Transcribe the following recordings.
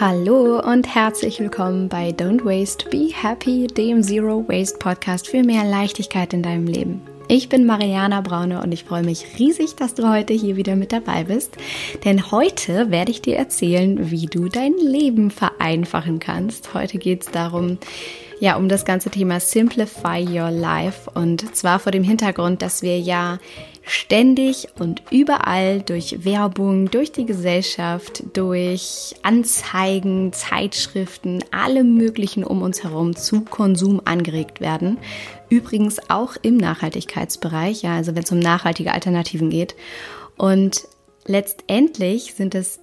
Hallo und herzlich willkommen bei Don't Waste, Be Happy, dem Zero Waste Podcast für mehr Leichtigkeit in deinem Leben. Ich bin Mariana Braune und ich freue mich riesig, dass du heute hier wieder mit dabei bist. Denn heute werde ich dir erzählen, wie du dein Leben vereinfachen kannst. Heute geht es darum, ja, um das ganze Thema Simplify Your Life und zwar vor dem Hintergrund, dass wir ja ständig und überall durch Werbung, durch die Gesellschaft, durch Anzeigen, Zeitschriften, alle möglichen um uns herum zu Konsum angeregt werden. Übrigens auch im Nachhaltigkeitsbereich, ja, also wenn es um nachhaltige Alternativen geht. Und letztendlich sind es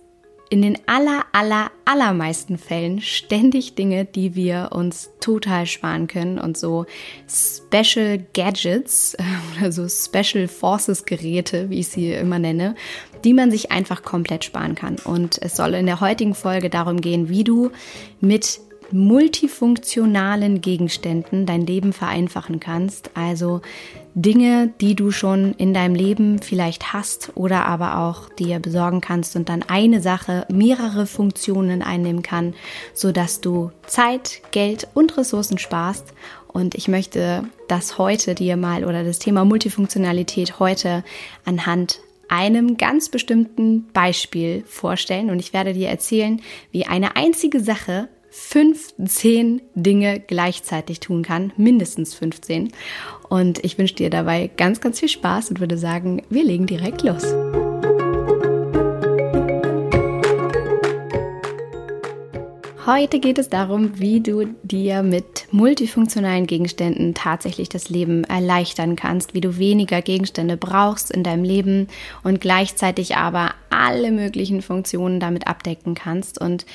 in den aller, aller, allermeisten Fällen ständig Dinge, die wir uns total sparen können und so Special Gadgets oder Special Forces Geräte, wie ich sie immer nenne, die man sich einfach komplett sparen kann. Und es soll in der heutigen Folge darum gehen, wie du mit multifunktionalen Gegenständen dein Leben vereinfachen kannst. Also Dinge, die du schon in deinem Leben vielleicht hast oder aber auch dir besorgen kannst und dann eine Sache mehrere Funktionen einnehmen kann, sodass du Zeit, Geld und Ressourcen sparst. Und ich möchte das heute dir mal oder das Thema Multifunktionalität heute anhand einem ganz bestimmten Beispiel vorstellen und ich werde dir erzählen, wie eine einzige Sache 15 Dinge gleichzeitig tun kann, mindestens 15. Und ich wünsche dir dabei ganz, ganz viel Spaß und würde sagen, wir legen direkt los. Heute geht es darum, wie du dir mit multifunktionalen Gegenständen tatsächlich das Leben erleichtern kannst, wie du weniger Gegenstände brauchst in deinem Leben und gleichzeitig aber alle möglichen Funktionen damit abdecken kannst. Und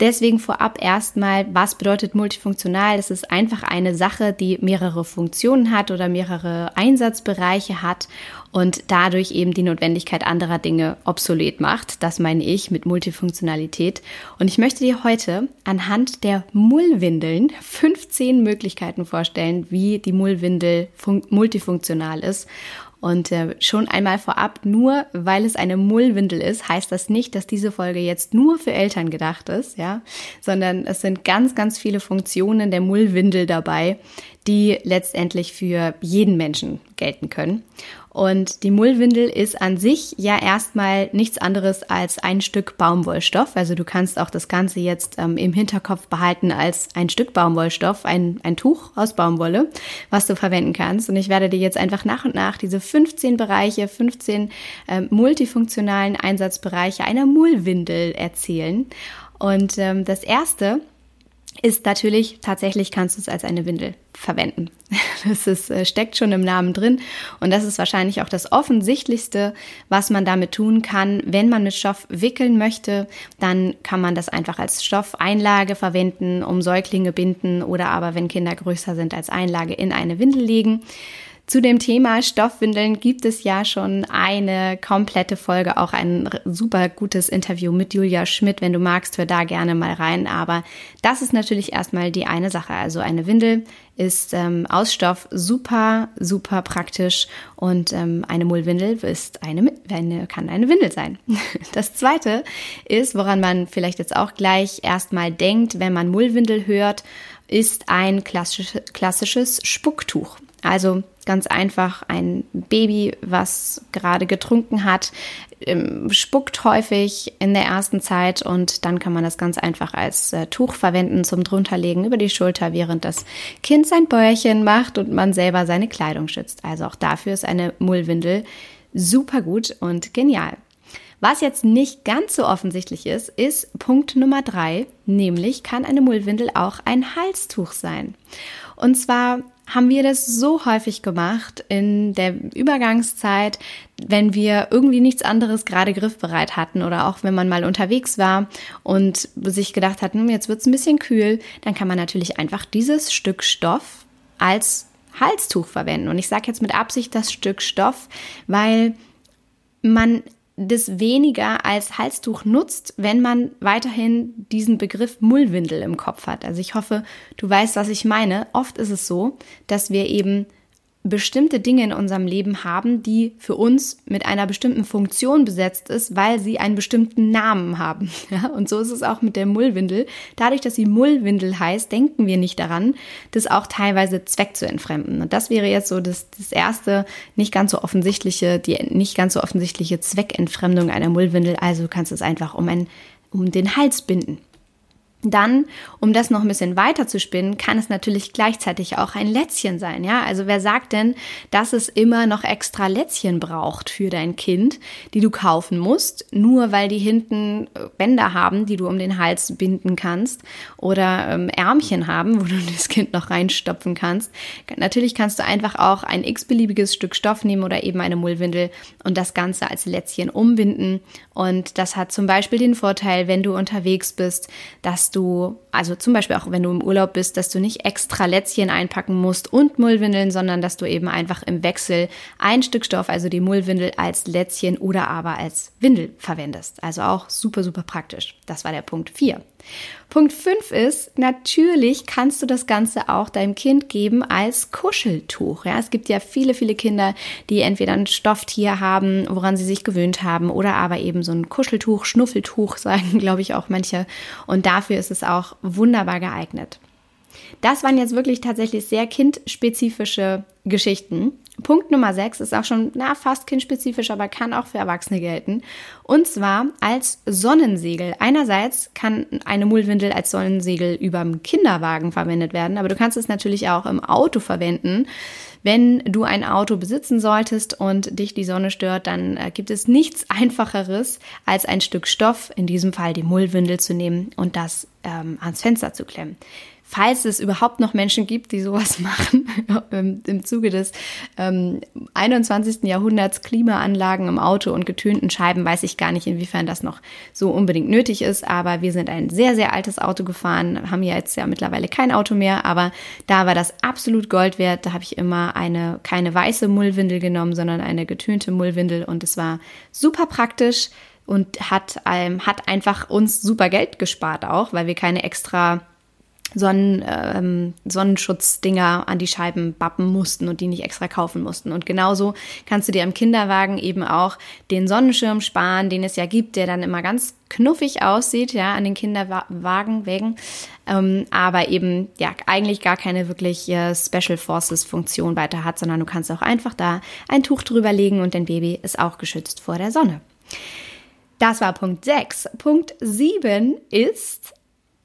Deswegen vorab erstmal, was bedeutet multifunktional? Das ist einfach eine Sache, die mehrere Funktionen hat oder mehrere Einsatzbereiche hat und dadurch eben die Notwendigkeit anderer Dinge obsolet macht. Das meine ich mit Multifunktionalität. Und ich möchte dir heute anhand der Mullwindeln 15 Möglichkeiten vorstellen, wie die Mullwindel multifunktional ist und äh, schon einmal vorab, nur weil es eine Mullwindel ist, heißt das nicht, dass diese Folge jetzt nur für Eltern gedacht ist, ja, sondern es sind ganz, ganz viele Funktionen der Mullwindel dabei, die letztendlich für jeden Menschen gelten können. Und die Mullwindel ist an sich ja erstmal nichts anderes als ein Stück Baumwollstoff. Also du kannst auch das Ganze jetzt ähm, im Hinterkopf behalten als ein Stück Baumwollstoff, ein, ein Tuch aus Baumwolle, was du verwenden kannst. Und ich werde dir jetzt einfach nach und nach diese 15 Bereiche, 15 ähm, multifunktionalen Einsatzbereiche einer Mullwindel erzählen. Und ähm, das erste ist natürlich, tatsächlich kannst du es als eine Windel verwenden. Das ist, äh, steckt schon im Namen drin und das ist wahrscheinlich auch das Offensichtlichste, was man damit tun kann. Wenn man mit Stoff wickeln möchte, dann kann man das einfach als Stoffeinlage verwenden, um Säuglinge binden oder aber, wenn Kinder größer sind, als Einlage in eine Windel legen. Zu dem Thema Stoffwindeln gibt es ja schon eine komplette Folge, auch ein super gutes Interview mit Julia Schmidt. Wenn du magst, hör da gerne mal rein. Aber das ist natürlich erstmal die eine Sache. Also eine Windel ist ähm, aus Stoff super, super praktisch und ähm, eine Mullwindel ist eine, eine, kann eine Windel sein. Das zweite ist, woran man vielleicht jetzt auch gleich erstmal denkt, wenn man Mullwindel hört, ist ein klassisch, klassisches Spucktuch. Also ganz einfach ein Baby, was gerade getrunken hat, ähm, spuckt häufig in der ersten Zeit und dann kann man das ganz einfach als äh, Tuch verwenden zum drunterlegen über die Schulter, während das Kind sein Bäuerchen macht und man selber seine Kleidung schützt. Also auch dafür ist eine Mullwindel super gut und genial. Was jetzt nicht ganz so offensichtlich ist, ist Punkt Nummer drei, nämlich kann eine Mullwindel auch ein Halstuch sein. Und zwar haben wir das so häufig gemacht in der Übergangszeit, wenn wir irgendwie nichts anderes gerade griffbereit hatten oder auch wenn man mal unterwegs war und sich gedacht hat, hm, jetzt wird es ein bisschen kühl, dann kann man natürlich einfach dieses Stück Stoff als Halstuch verwenden. Und ich sage jetzt mit Absicht das Stück Stoff, weil man das weniger als Halstuch nutzt, wenn man weiterhin diesen Begriff Mullwindel im Kopf hat. Also ich hoffe, du weißt, was ich meine. Oft ist es so, dass wir eben bestimmte Dinge in unserem Leben haben, die für uns mit einer bestimmten Funktion besetzt ist, weil sie einen bestimmten Namen haben. Ja, und so ist es auch mit der Mullwindel. Dadurch, dass sie Mullwindel heißt, denken wir nicht daran, das auch teilweise Zweck zu entfremden. Und das wäre jetzt so das, das erste, nicht ganz so offensichtliche, die nicht ganz so offensichtliche Zweckentfremdung einer Mullwindel. Also du kannst es einfach um, ein, um den Hals binden. Dann, um das noch ein bisschen weiter zu spinnen, kann es natürlich gleichzeitig auch ein Lätzchen sein, ja? Also wer sagt denn, dass es immer noch extra Lätzchen braucht für dein Kind, die du kaufen musst, nur weil die hinten äh, Bänder haben, die du um den Hals binden kannst oder ähm, Ärmchen haben, wo du das Kind noch reinstopfen kannst. Natürlich kannst du einfach auch ein x-beliebiges Stück Stoff nehmen oder eben eine Mullwindel und das Ganze als Lätzchen umbinden. Und das hat zum Beispiel den Vorteil, wenn du unterwegs bist, dass du, also zum Beispiel auch wenn du im Urlaub bist, dass du nicht extra Lätzchen einpacken musst und Mullwindeln, sondern dass du eben einfach im Wechsel ein Stück Stoff, also die Mullwindel als Lätzchen oder aber als Windel verwendest. Also auch super, super praktisch. Das war der Punkt 4. Punkt 5 ist, natürlich kannst du das Ganze auch deinem Kind geben als Kuscheltuch. Ja, es gibt ja viele, viele Kinder, die entweder ein Stofftier haben, woran sie sich gewöhnt haben, oder aber eben so ein Kuscheltuch, Schnuffeltuch sagen, glaube ich, auch manche. Und dafür ist es auch wunderbar geeignet. Das waren jetzt wirklich tatsächlich sehr kindspezifische Geschichten. Punkt Nummer 6 ist auch schon na, fast kindspezifisch, aber kann auch für Erwachsene gelten. Und zwar als Sonnensegel. Einerseits kann eine Mullwindel als Sonnensegel überm Kinderwagen verwendet werden, aber du kannst es natürlich auch im Auto verwenden. Wenn du ein Auto besitzen solltest und dich die Sonne stört, dann äh, gibt es nichts Einfacheres, als ein Stück Stoff, in diesem Fall die Mullwindel zu nehmen und das ähm, ans Fenster zu klemmen falls es überhaupt noch Menschen gibt, die sowas machen, im Zuge des ähm, 21. Jahrhunderts Klimaanlagen im Auto und getönten Scheiben, weiß ich gar nicht, inwiefern das noch so unbedingt nötig ist. Aber wir sind ein sehr, sehr altes Auto gefahren, haben ja jetzt ja mittlerweile kein Auto mehr, aber da war das absolut Gold wert. Da habe ich immer eine, keine weiße Mullwindel genommen, sondern eine getönte Mullwindel und es war super praktisch und hat, ähm, hat einfach uns super Geld gespart auch, weil wir keine extra Sonnen, ähm, Sonnenschutzdinger an die Scheiben bappen mussten und die nicht extra kaufen mussten. Und genauso kannst du dir im Kinderwagen eben auch den Sonnenschirm sparen, den es ja gibt, der dann immer ganz knuffig aussieht, ja, an den Kinderwagen wegen, ähm, aber eben ja eigentlich gar keine wirklich äh, Special Forces Funktion weiter hat, sondern du kannst auch einfach da ein Tuch drüber legen und dein Baby ist auch geschützt vor der Sonne. Das war Punkt 6. Punkt 7 ist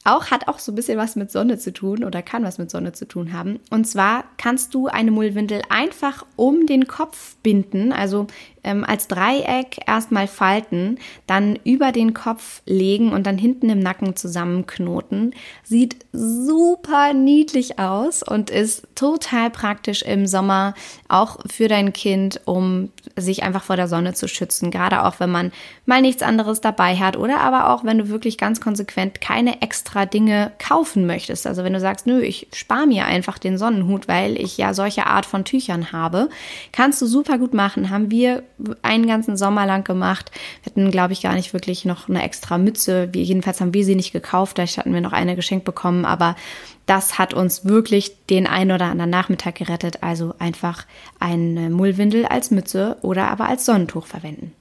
auch hat auch so ein bisschen was mit Sonne zu tun oder kann was mit Sonne zu tun haben. Und zwar kannst du eine Mullwindel einfach um den Kopf binden, also ähm, als Dreieck erstmal falten, dann über den Kopf legen und dann hinten im Nacken zusammenknoten. Sieht super niedlich aus und ist total praktisch im Sommer, auch für dein Kind, um sich einfach vor der Sonne zu schützen. Gerade auch, wenn man mal nichts anderes dabei hat oder aber auch, wenn du wirklich ganz konsequent keine extra Dinge kaufen möchtest. Also wenn du sagst, nö, ich spare mir einfach den Sonnenhut, weil ich ja solche Art von Tüchern habe, kannst du super gut machen. Haben wir einen ganzen Sommer lang gemacht. Wir hatten, glaube ich, gar nicht wirklich noch eine extra Mütze. Wir, jedenfalls haben wir sie nicht gekauft. Vielleicht hatten wir noch eine geschenkt bekommen, aber das hat uns wirklich den einen oder anderen Nachmittag gerettet. Also einfach eine Mullwindel als Mütze oder aber als Sonnentuch verwenden.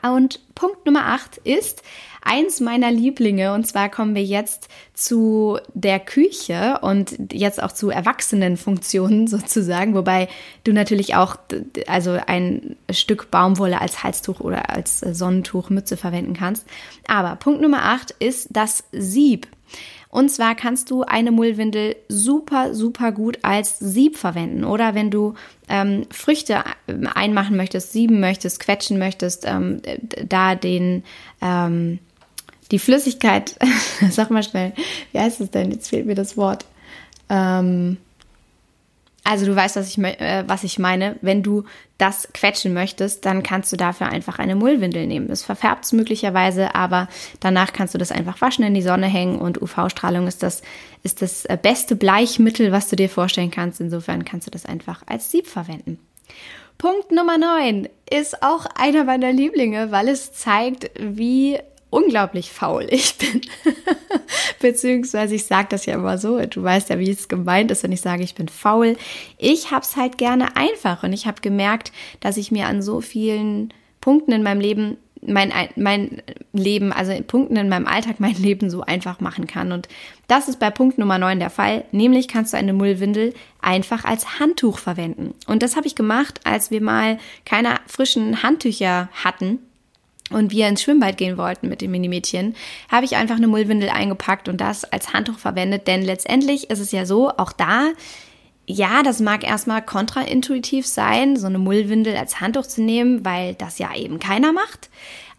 Und Punkt Nummer 8 ist eins meiner Lieblinge. Und zwar kommen wir jetzt zu der Küche und jetzt auch zu Erwachsenenfunktionen sozusagen, wobei du natürlich auch also ein Stück Baumwolle als Halstuch oder als Sonnentuch, Mütze verwenden kannst. Aber Punkt Nummer 8 ist das Sieb. Und zwar kannst du eine Mullwindel super, super gut als Sieb verwenden. Oder wenn du ähm, Früchte einmachen möchtest, sieben möchtest, quetschen möchtest, ähm, da den, ähm, die Flüssigkeit, sag mal schnell, wie heißt es denn? Jetzt fehlt mir das Wort. Ähm, also du weißt, was ich, äh, was ich meine. Wenn du das quetschen möchtest, dann kannst du dafür einfach eine Mullwindel nehmen. Das verfärbt es möglicherweise, aber danach kannst du das einfach waschen, in die Sonne hängen und UV-Strahlung ist das, ist das äh, beste Bleichmittel, was du dir vorstellen kannst. Insofern kannst du das einfach als Sieb verwenden. Punkt Nummer 9 ist auch einer meiner Lieblinge, weil es zeigt, wie unglaublich faul ich bin. Beziehungsweise ich sage das ja immer so, du weißt ja, wie es gemeint ist, wenn ich sage, ich bin faul. Ich habe es halt gerne einfach und ich habe gemerkt, dass ich mir an so vielen Punkten in meinem Leben mein, mein Leben, also Punkten in meinem Alltag mein Leben so einfach machen kann. Und das ist bei Punkt Nummer 9 der Fall. Nämlich kannst du eine Mullwindel einfach als Handtuch verwenden. Und das habe ich gemacht, als wir mal keine frischen Handtücher hatten und wir ins Schwimmbad gehen wollten mit dem Minimädchen, habe ich einfach eine Mullwindel eingepackt und das als Handtuch verwendet. Denn letztendlich ist es ja so, auch da, ja, das mag erstmal kontraintuitiv sein, so eine Mullwindel als Handtuch zu nehmen, weil das ja eben keiner macht.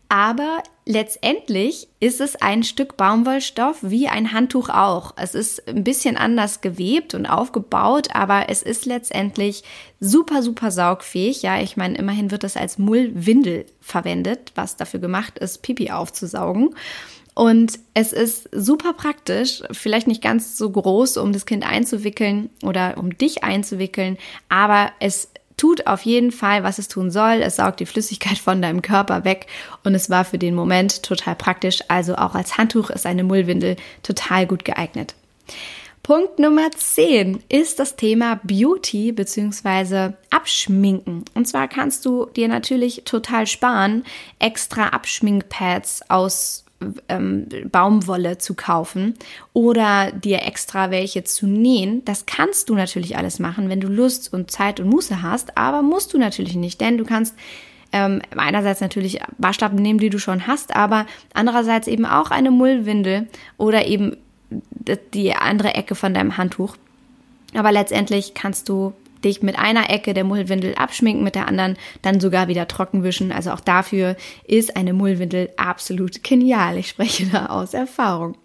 Aber letztendlich ist es ein Stück Baumwollstoff wie ein Handtuch auch. Es ist ein bisschen anders gewebt und aufgebaut, aber es ist letztendlich super, super saugfähig. Ja, ich meine, immerhin wird es als Mullwindel verwendet, was dafür gemacht ist, Pipi aufzusaugen. Und es ist super praktisch, vielleicht nicht ganz so groß, um das Kind einzuwickeln oder um dich einzuwickeln, aber es tut auf jeden Fall, was es tun soll. Es saugt die Flüssigkeit von deinem Körper weg und es war für den Moment total praktisch. Also auch als Handtuch ist eine Mullwindel total gut geeignet. Punkt Nummer 10 ist das Thema Beauty bzw. Abschminken. Und zwar kannst du dir natürlich total sparen, extra Abschminkpads aus ähm, Baumwolle zu kaufen oder dir extra welche zu nähen. Das kannst du natürlich alles machen, wenn du Lust und Zeit und Muße hast, aber musst du natürlich nicht, denn du kannst ähm, einerseits natürlich Waschlappen nehmen, die du schon hast, aber andererseits eben auch eine Mullwindel oder eben die andere Ecke von deinem Handtuch. Aber letztendlich kannst du dich mit einer Ecke der Mullwindel abschminken, mit der anderen dann sogar wieder trocken wischen. Also auch dafür ist eine Mullwindel absolut genial. Ich spreche da aus Erfahrung.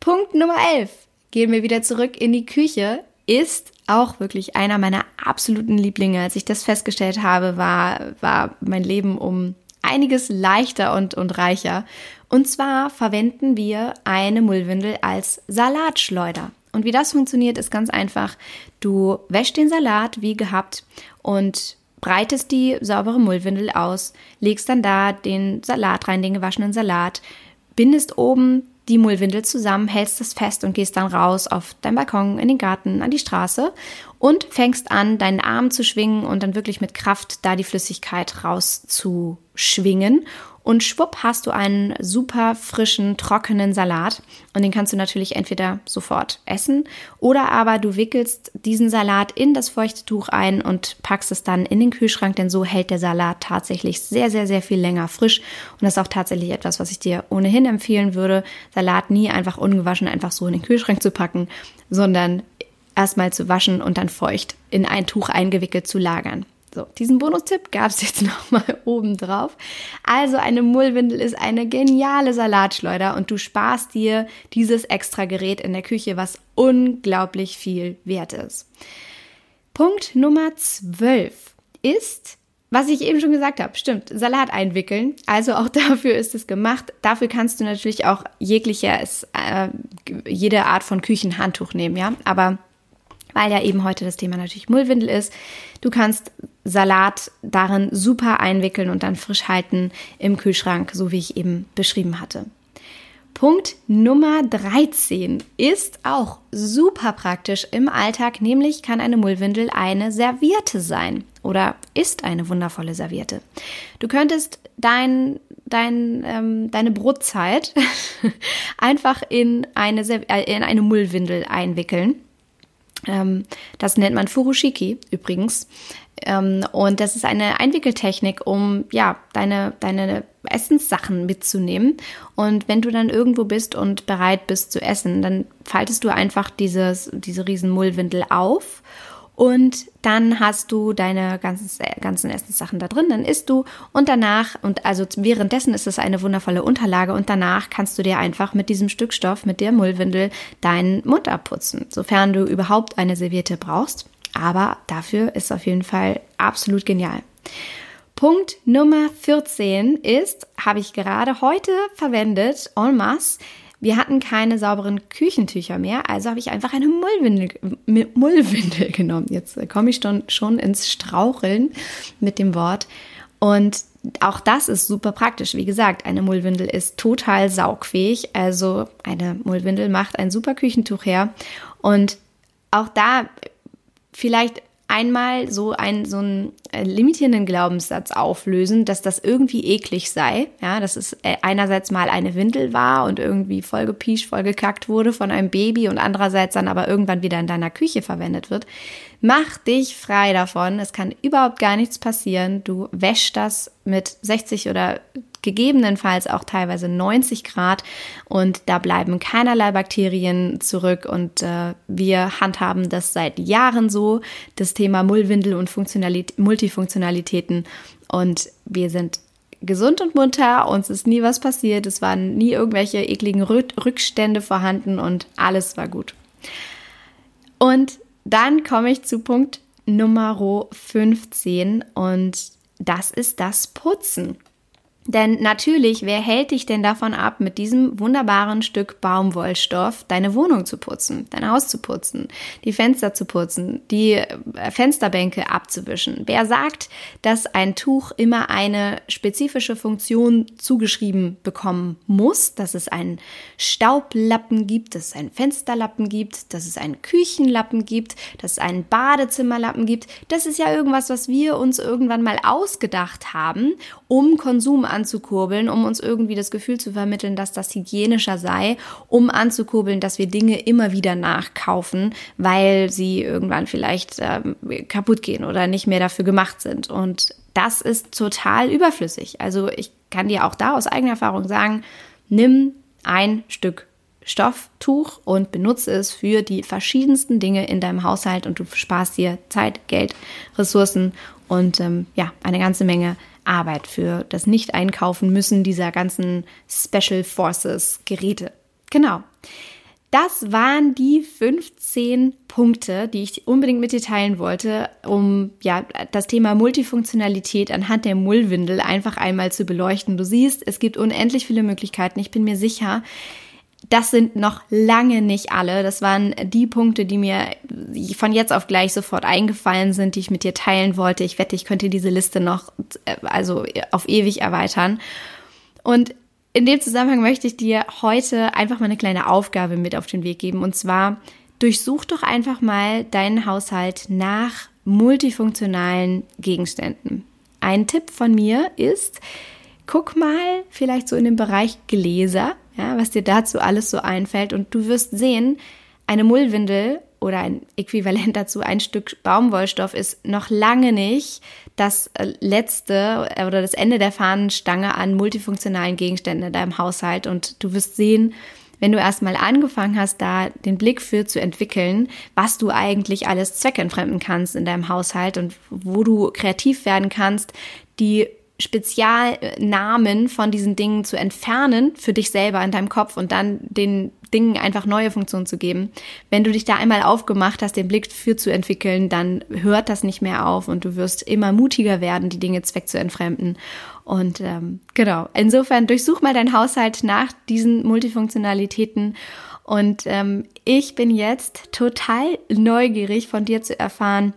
Punkt Nummer 11. Gehen wir wieder zurück in die Küche. Ist auch wirklich einer meiner absoluten Lieblinge. Als ich das festgestellt habe, war, war mein Leben um einiges leichter und, und reicher. Und zwar verwenden wir eine Mullwindel als Salatschleuder. Und wie das funktioniert, ist ganz einfach. Du wäschst den Salat wie gehabt und breitest die saubere Mullwindel aus, legst dann da den Salat rein, den gewaschenen Salat, bindest oben die Mullwindel zusammen, hältst es fest und gehst dann raus auf deinen Balkon, in den Garten, an die Straße und fängst an, deinen Arm zu schwingen und dann wirklich mit Kraft da die Flüssigkeit rauszuschwingen. Und schwupp hast du einen super frischen, trockenen Salat. Und den kannst du natürlich entweder sofort essen oder aber du wickelst diesen Salat in das feuchte Tuch ein und packst es dann in den Kühlschrank, denn so hält der Salat tatsächlich sehr, sehr, sehr viel länger frisch. Und das ist auch tatsächlich etwas, was ich dir ohnehin empfehlen würde, Salat nie einfach ungewaschen einfach so in den Kühlschrank zu packen, sondern erstmal zu waschen und dann feucht in ein Tuch eingewickelt zu lagern. So, diesen Bonustipp gab es jetzt nochmal oben drauf. Also eine Mullwindel ist eine geniale Salatschleuder und du sparst dir dieses extra Gerät in der Küche, was unglaublich viel wert ist. Punkt Nummer 12 ist, was ich eben schon gesagt habe, stimmt, Salat einwickeln. Also auch dafür ist es gemacht. Dafür kannst du natürlich auch jegliches, äh, jede Art von Küchenhandtuch nehmen, ja. Aber weil ja eben heute das Thema natürlich Mullwindel ist. Du kannst Salat darin super einwickeln und dann frisch halten im Kühlschrank, so wie ich eben beschrieben hatte. Punkt Nummer 13 ist auch super praktisch im Alltag, nämlich kann eine Mullwindel eine Serviette sein oder ist eine wundervolle Serviette. Du könntest dein, dein, ähm, deine Brotzeit einfach in eine, äh, in eine Mullwindel einwickeln das nennt man Furushiki übrigens. Ähm, und das ist eine Einwickeltechnik, um ja deine, deine Essenssachen mitzunehmen. Und wenn du dann irgendwo bist und bereit bist zu essen, dann faltest du einfach dieses, diese riesen Mullwindel auf und dann hast du deine ganzen, ganzen Essenssachen da drin, dann isst du und danach, und also währenddessen ist es eine wundervolle Unterlage und danach kannst du dir einfach mit diesem Stück Stoff, mit der Mullwindel, deinen Mund abputzen, sofern du überhaupt eine Serviette brauchst. Aber dafür ist es auf jeden Fall absolut genial. Punkt Nummer 14 ist, habe ich gerade heute verwendet, en masse, wir hatten keine sauberen Küchentücher mehr, also habe ich einfach eine Mullwindel, Mullwindel genommen. Jetzt komme ich schon, schon ins Straucheln mit dem Wort. Und auch das ist super praktisch. Wie gesagt, eine Mullwindel ist total saugfähig. Also eine Mullwindel macht ein super Küchentuch her. Und auch da vielleicht einmal so, ein, so einen äh, limitierenden Glaubenssatz auflösen, dass das irgendwie eklig sei. Ja, dass es äh, einerseits mal eine Windel war und irgendwie voll gepiescht, voll gekackt wurde von einem Baby und andererseits dann aber irgendwann wieder in deiner Küche verwendet wird. Mach dich frei davon. Es kann überhaupt gar nichts passieren. Du wäschst das mit 60 oder gegebenenfalls auch teilweise 90 Grad. Und da bleiben keinerlei Bakterien zurück. Und äh, wir handhaben das seit Jahren so, das Thema Mullwindel und Funktionalität, Multifunktionalitäten. Und wir sind gesund und munter, uns ist nie was passiert, es waren nie irgendwelche ekligen Rückstände vorhanden. Und alles war gut. Und dann komme ich zu Punkt Nummer 15 und das ist das Putzen. Denn natürlich, wer hält dich denn davon ab, mit diesem wunderbaren Stück Baumwollstoff deine Wohnung zu putzen, dein Haus zu putzen, die Fenster zu putzen, die äh, Fensterbänke abzuwischen? Wer sagt, dass ein Tuch immer eine spezifische Funktion zugeschrieben bekommen muss, dass es einen Staublappen gibt, dass es einen Fensterlappen gibt, dass es einen Küchenlappen gibt, dass es einen Badezimmerlappen gibt? Das ist ja irgendwas, was wir uns irgendwann mal ausgedacht haben, um Konsum anzukurbeln, um uns irgendwie das Gefühl zu vermitteln, dass das hygienischer sei, um anzukurbeln, dass wir Dinge immer wieder nachkaufen, weil sie irgendwann vielleicht ähm, kaputt gehen oder nicht mehr dafür gemacht sind. Und das ist total überflüssig. Also ich kann dir auch da aus eigener Erfahrung sagen, nimm ein Stück Stofftuch und benutze es für die verschiedensten Dinge in deinem Haushalt und du sparst dir Zeit, Geld, Ressourcen und ähm, ja, eine ganze Menge Arbeit für das Nicht-Einkaufen müssen dieser ganzen Special Forces Geräte. Genau. Das waren die 15 Punkte, die ich unbedingt mit dir teilen wollte, um ja das Thema Multifunktionalität anhand der Mullwindel einfach einmal zu beleuchten. Du siehst, es gibt unendlich viele Möglichkeiten. Ich bin mir sicher, das sind noch lange nicht alle. Das waren die Punkte, die mir von jetzt auf gleich sofort eingefallen sind, die ich mit dir teilen wollte. Ich wette, ich könnte diese Liste noch äh, also auf ewig erweitern. Und in dem Zusammenhang möchte ich dir heute einfach mal eine kleine Aufgabe mit auf den Weg geben. Und zwar durchsuch doch einfach mal deinen Haushalt nach multifunktionalen Gegenständen. Ein Tipp von mir ist, guck mal vielleicht so in dem Bereich Gläser ja, was dir dazu alles so einfällt. Und du wirst sehen, eine Mullwindel oder ein Äquivalent dazu, ein Stück Baumwollstoff ist noch lange nicht das äh, letzte äh, oder das Ende der Fahnenstange an multifunktionalen Gegenständen in deinem Haushalt. Und du wirst sehen, wenn du erstmal angefangen hast, da den Blick für zu entwickeln, was du eigentlich alles zweckentfremden kannst in deinem Haushalt und wo du kreativ werden kannst, die Spezialnamen von diesen Dingen zu entfernen für dich selber in deinem Kopf und dann den Dingen einfach neue Funktionen zu geben. Wenn du dich da einmal aufgemacht hast, den Blick für zu entwickeln, dann hört das nicht mehr auf und du wirst immer mutiger werden, die Dinge zweck zu entfremden. Und ähm, genau, insofern durchsuch mal deinen Haushalt nach diesen Multifunktionalitäten. Und ähm, ich bin jetzt total neugierig von dir zu erfahren,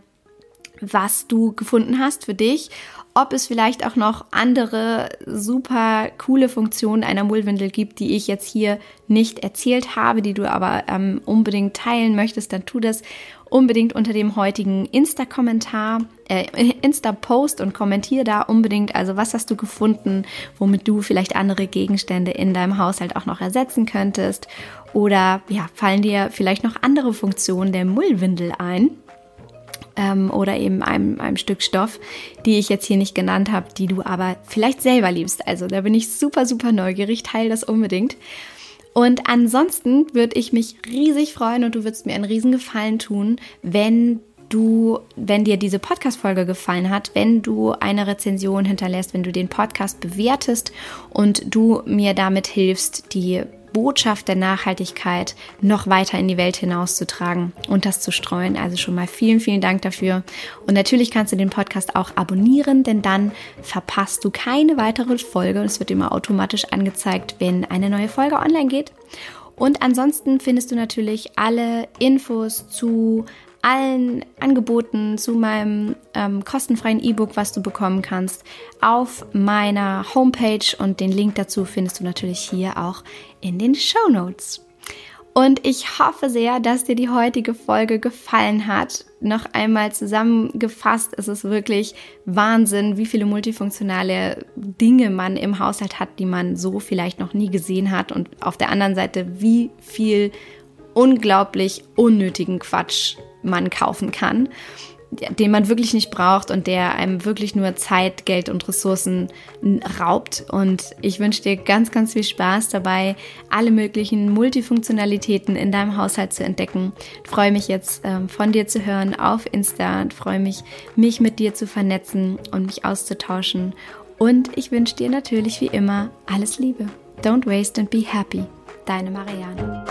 was du gefunden hast für dich ob es vielleicht auch noch andere super coole Funktionen einer Mullwindel gibt, die ich jetzt hier nicht erzählt habe, die du aber ähm, unbedingt teilen möchtest, dann tu das unbedingt unter dem heutigen Insta-Kommentar, äh, Insta-Post und kommentiere da unbedingt. Also was hast du gefunden, womit du vielleicht andere Gegenstände in deinem Haushalt auch noch ersetzen könntest? Oder ja, fallen dir vielleicht noch andere Funktionen der Mullwindel ein? Ähm, oder eben einem, einem Stück Stoff, die ich jetzt hier nicht genannt habe, die du aber vielleicht selber liebst. Also da bin ich super, super neugierig, teile das unbedingt. Und ansonsten würde ich mich riesig freuen und du würdest mir einen riesen Gefallen tun, wenn du, wenn dir diese Podcast-Folge gefallen hat, wenn du eine Rezension hinterlässt, wenn du den Podcast bewertest und du mir damit hilfst, die Botschaft der Nachhaltigkeit noch weiter in die Welt hinauszutragen und das zu streuen. Also schon mal vielen, vielen Dank dafür. Und natürlich kannst du den Podcast auch abonnieren, denn dann verpasst du keine weitere Folge. Es wird immer automatisch angezeigt, wenn eine neue Folge online geht. Und ansonsten findest du natürlich alle Infos zu allen Angeboten, zu meinem ähm, kostenfreien E-Book, was du bekommen kannst, auf meiner Homepage und den Link dazu findest du natürlich hier auch in den Show Notes. Und ich hoffe sehr, dass dir die heutige Folge gefallen hat. Noch einmal zusammengefasst, es ist wirklich Wahnsinn, wie viele multifunktionale Dinge man im Haushalt hat, die man so vielleicht noch nie gesehen hat. Und auf der anderen Seite, wie viel unglaublich unnötigen Quatsch man kaufen kann den man wirklich nicht braucht und der einem wirklich nur Zeit, Geld und Ressourcen raubt. Und ich wünsche dir ganz, ganz viel Spaß dabei, alle möglichen Multifunktionalitäten in deinem Haushalt zu entdecken. Ich freue mich jetzt ähm, von dir zu hören auf Insta und freue mich, mich mit dir zu vernetzen und mich auszutauschen. Und ich wünsche dir natürlich wie immer alles Liebe. Don't waste and be happy. Deine Marianne.